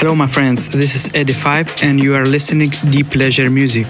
Hello, my friends. This is Eddy Five, and you are listening Deep Pleasure Music.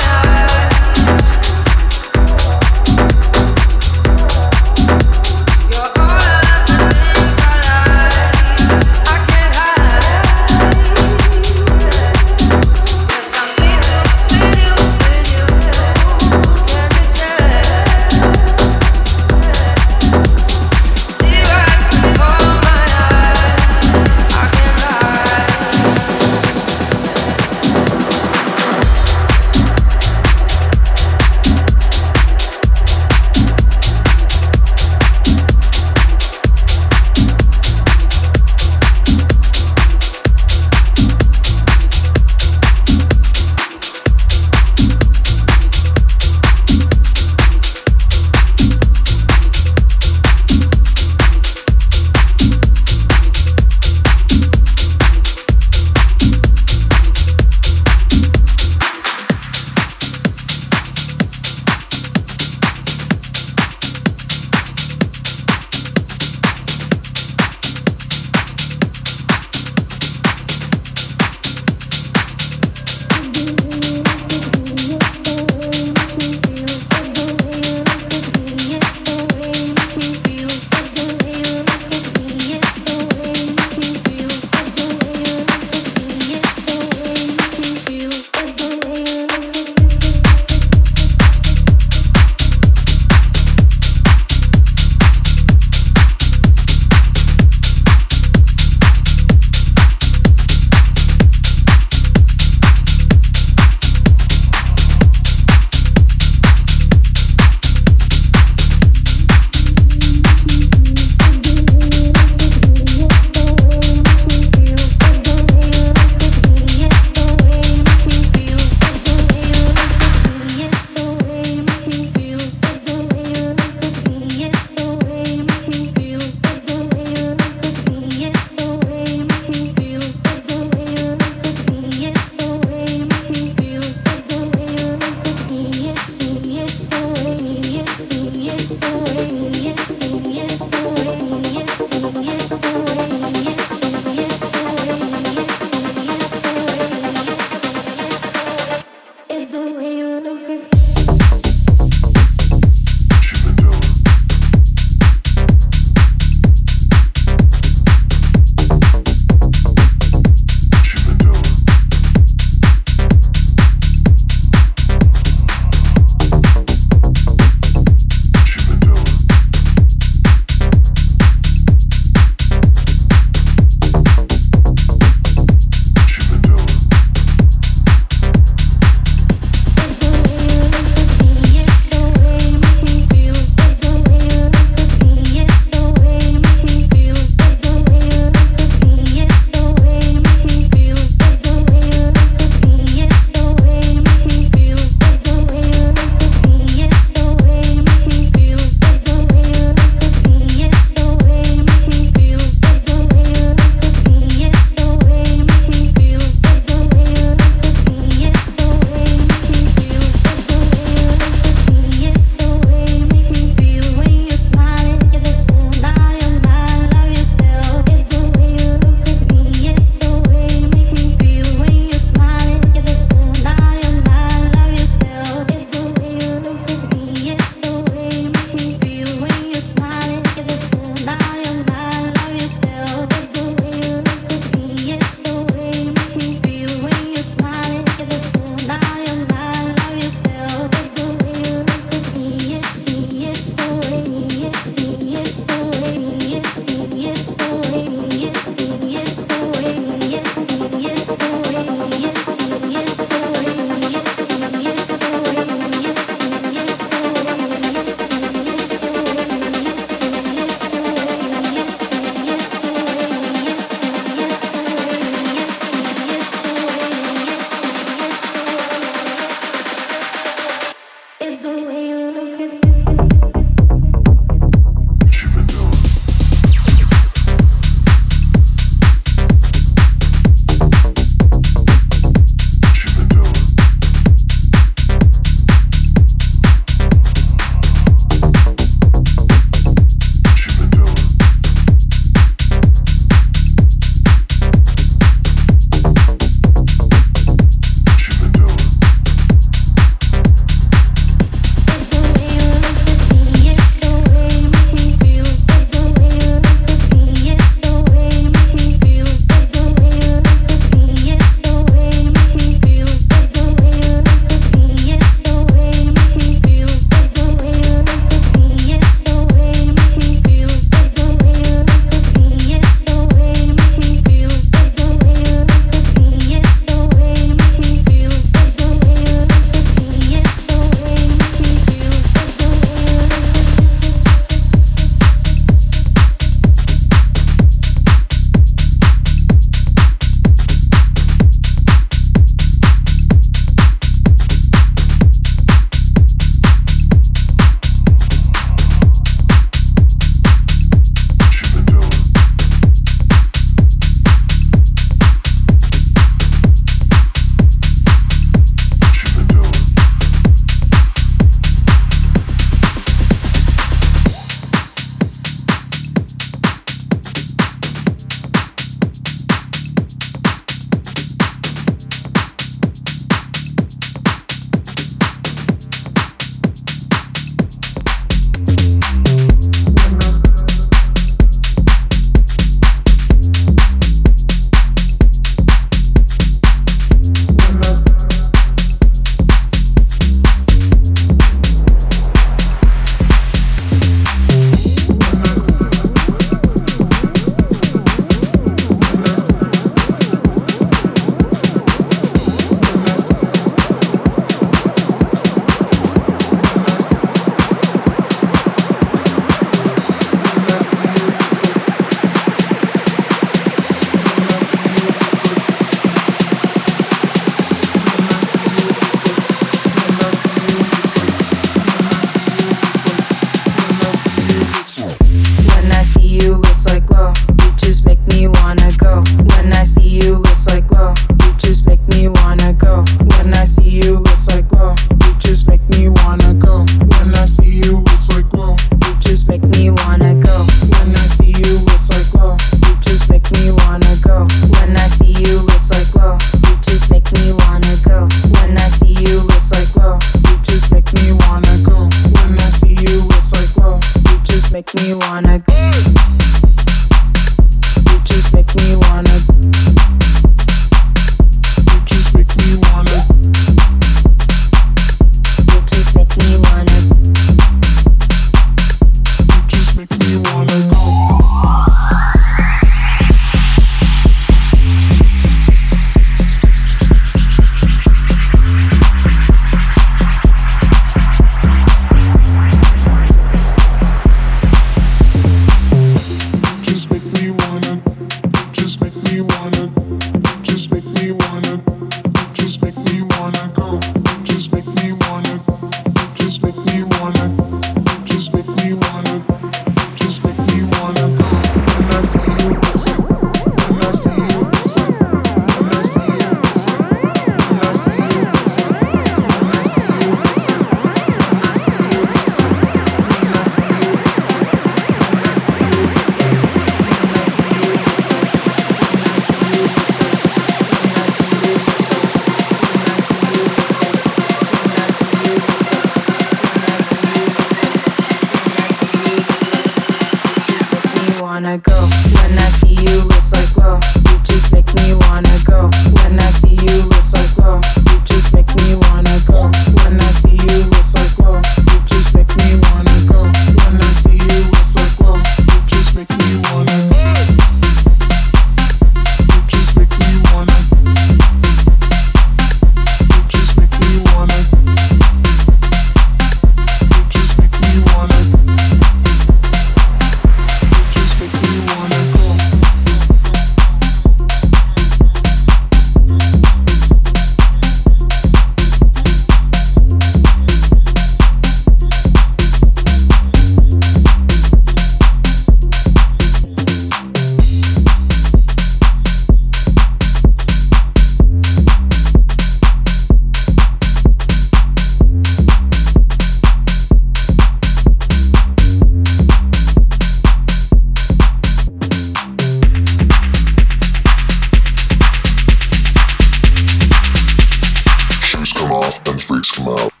come off and freaks come out.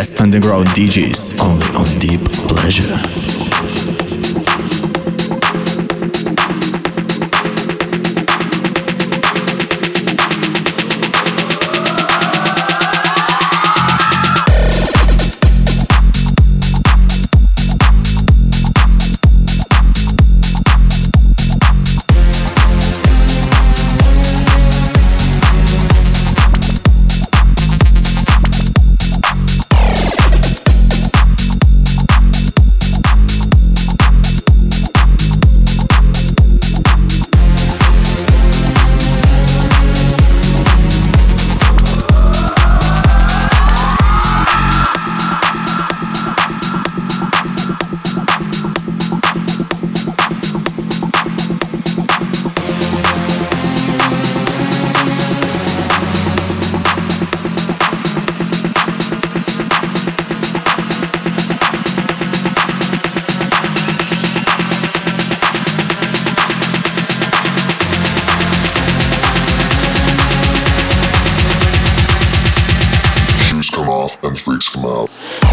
Best underground DJs only on Deep Pleasure. and freaks come out.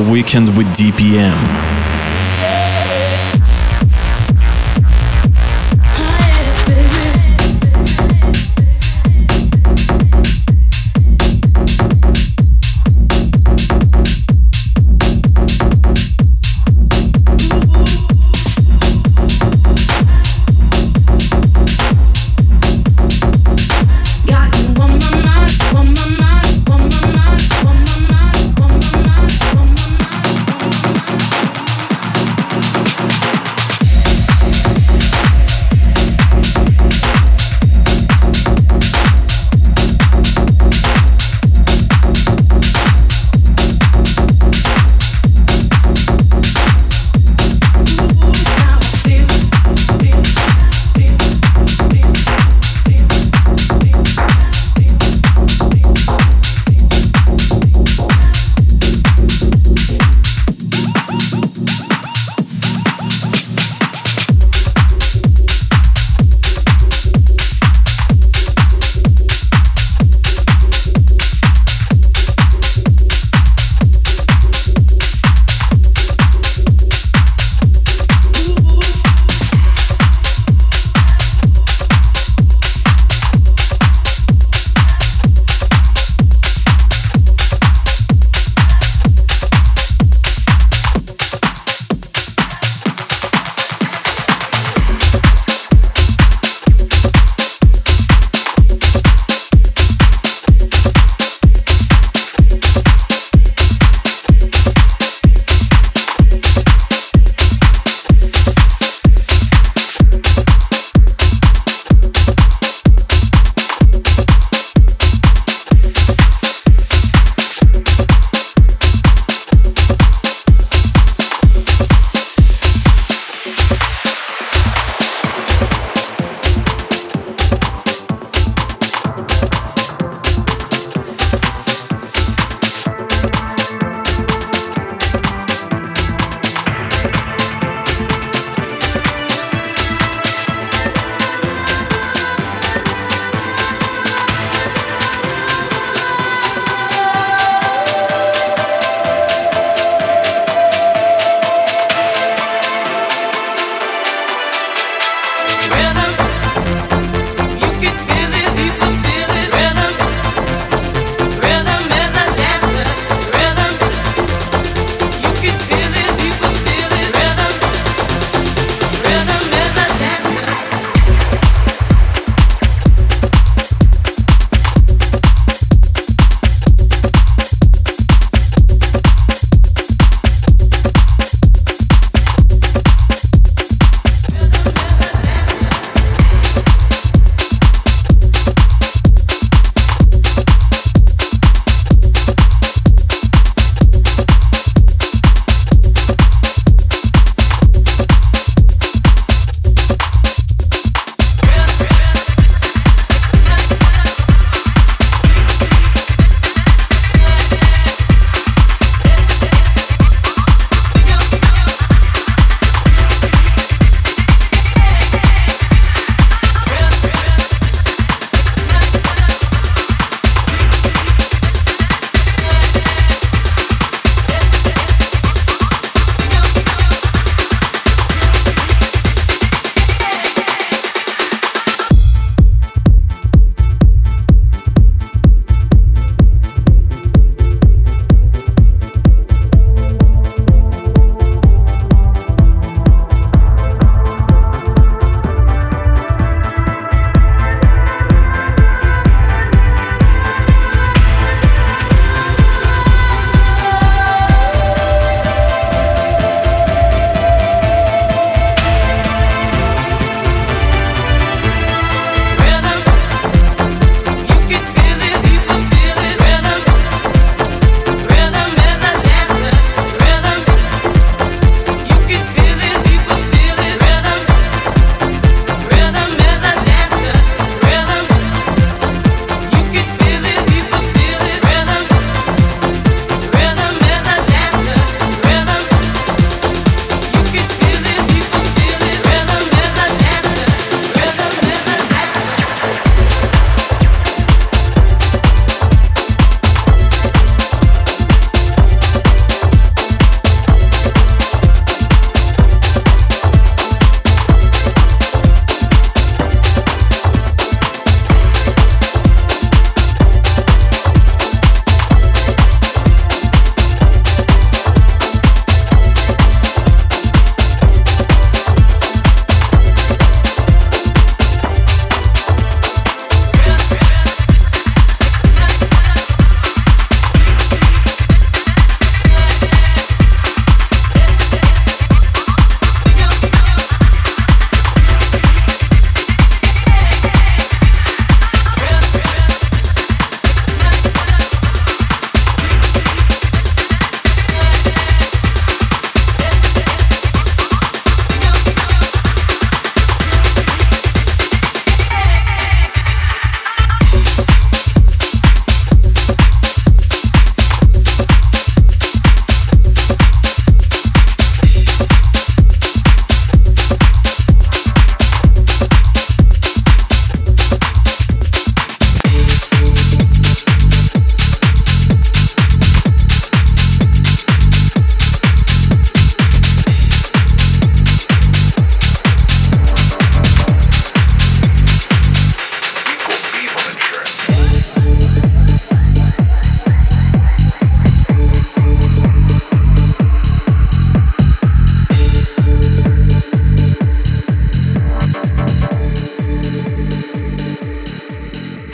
Weekend with DPM.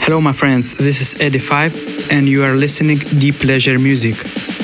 Hello, my friends. This is Eddy Five, and you are listening Deep Pleasure Music.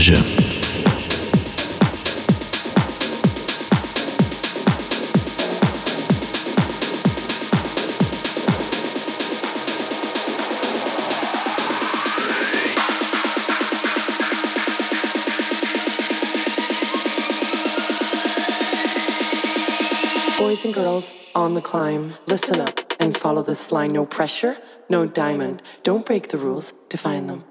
Pleasure. Boys and girls on the climb, listen up and follow this line. No pressure, no diamond. Don't break the rules, define them.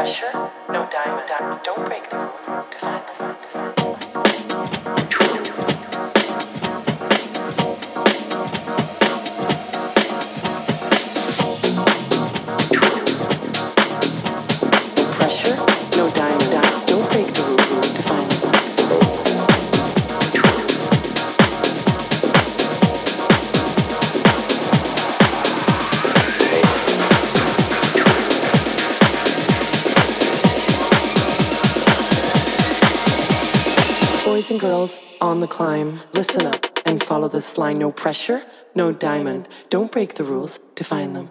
Pressure, no diamond. Don't break the rule, define And girls on the climb, listen up and follow this line. No pressure, no diamond. Don't break the rules, define them.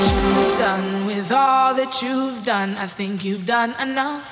you've done, with all that you've done, I think you've done enough.